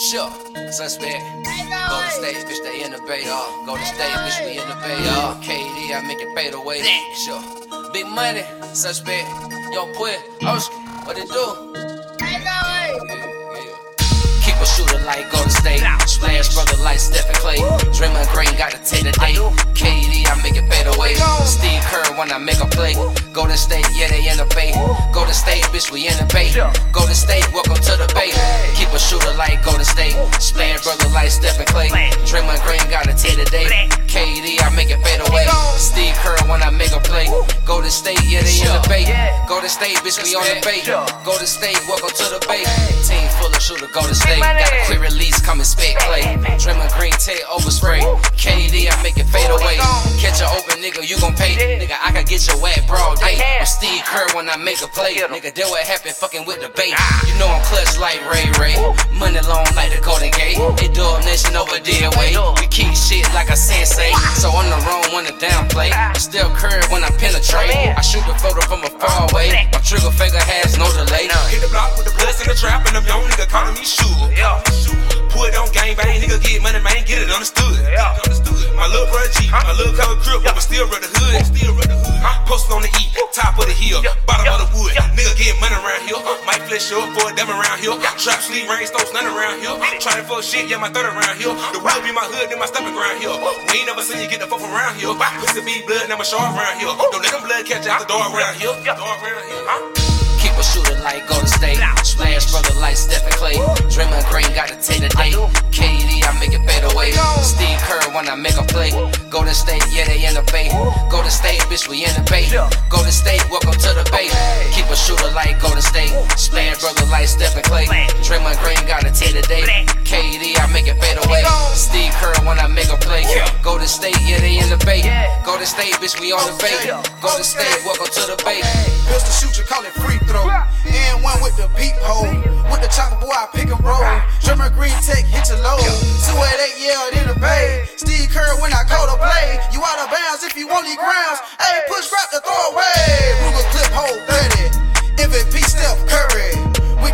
Sure, Suzspec. Go to stage, bitch, they in the bay, uh. Golden State, bitch, we in the bay, uh. KD, I make it pay the way. Sure. Big money, Suzspec. Young boy, Oski, what it do? Keep a shooter like Golden State. Splash brother like Steph and Klay. Draymond Green got to take the day. KD, I make it pay the way. Steve Kerr when I make a play. Golden State, yeah, they in the bay. Golden State, bitch, we in the bay. Golden State, welcome shooter like Golden State. Splash brother like Steph and Klay. Draymond Green got to take the day. KD, I make it fade away. way. Steve Kerr when I make a play. Golden State, yeah, they in the bay. Golden State, bitch, we on the bay. Golden State, welcome to the bay. Team full of shooter, Golden State. Got a clear release, come and spit play. Draymond Green, take over spray. KD, I make it fade away. Catch a open nigga, you gon' pay. Nigga, I can get your wet broad day. I'm Steve Kerr when I make a play. Nigga, that what happened fucking with the bait. You know I'm clutch like Ray Ray. Money long like the Golden Gate. They do a nation over dead way. We keep shit like a sensei. So on the wrong one to downplay. I still curve when I penetrate. I shoot the photo from a far away. My trigger finger has no delay. Hit the block with the bloods in the trap, and them young nigga calling me sugar. Put on gang bang, nigga get money, man, get it understood. My little brother G, my little cover crib, but still run the hood. Still run the hood. Posted on the E, top of the hill, bottom of the wood. Nigga get money around here, might flesh up for a them around here. Trap sleep, rain, stones, none around here. Trying for shit, yeah, my third around here. The wood be my hood, then my stomach around here. We ain't never seen you get the fuck from around here. Pussy be blood, now my shark around here. Don't let them blood catch out the door around here. Door around here, huh? Keep a shooter like Golden State. Splash brother like Steph and Klay. Draymond Green got to take the I make a play. Golden State, yeah, they in the bay. Golden State, bitch, we in the bay. Golden State, welcome to the bay. Keep a shooter like Golden State. Splash brother like Steph and Klay. Draymond Green got to take the day. KD, I make it fade away. way. Steve Kerr when I make a play. Golden State, yeah, they in the bay. Golden State, bitch, we on the bay. Golden State, welcome to the bay. Pistol shoot, you call it free throw. And one with the peep hole. With the chopper, boy, I pick and roll. German green tech, hit your low. 288, yeah, you want these grounds. Hey, push, grab the throw away. Ruger clip, hold 30. MVP Steph Curry.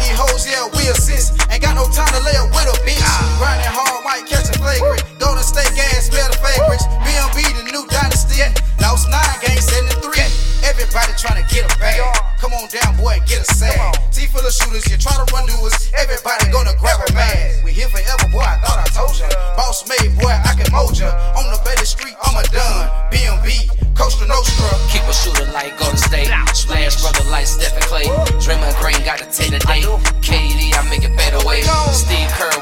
These hoes, yeah, we assist. Ain't got no time to lay up with a bitch. Grinding hard, might catch a flagrant. Golden State gas, smell the fragrance. BMB, the new dynasty. Lost nine games, 73. Everybody trying to get a bag. Come on down, boy, and get a sag. T full of shooters, you try to run to us. Everybody gonna grab a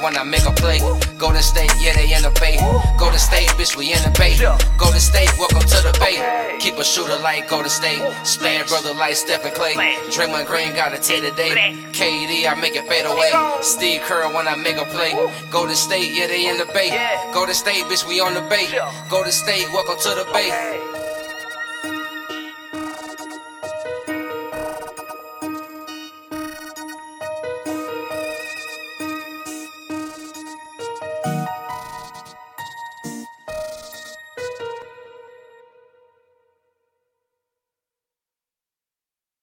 when I make a play. Golden State, yeah, they in the bay. Golden State, bitch, we in the bay. Golden State, welcome to the bay. Keep a shooter like Golden State. Splash brother like Steph and Klay. Draymond Green got to take the day. KD, I make it fade away. Steve Kerr when I make a play. Golden State, yeah, they in the bay. Golden State, bitch, we on the bay. Golden State, welcome to the bay.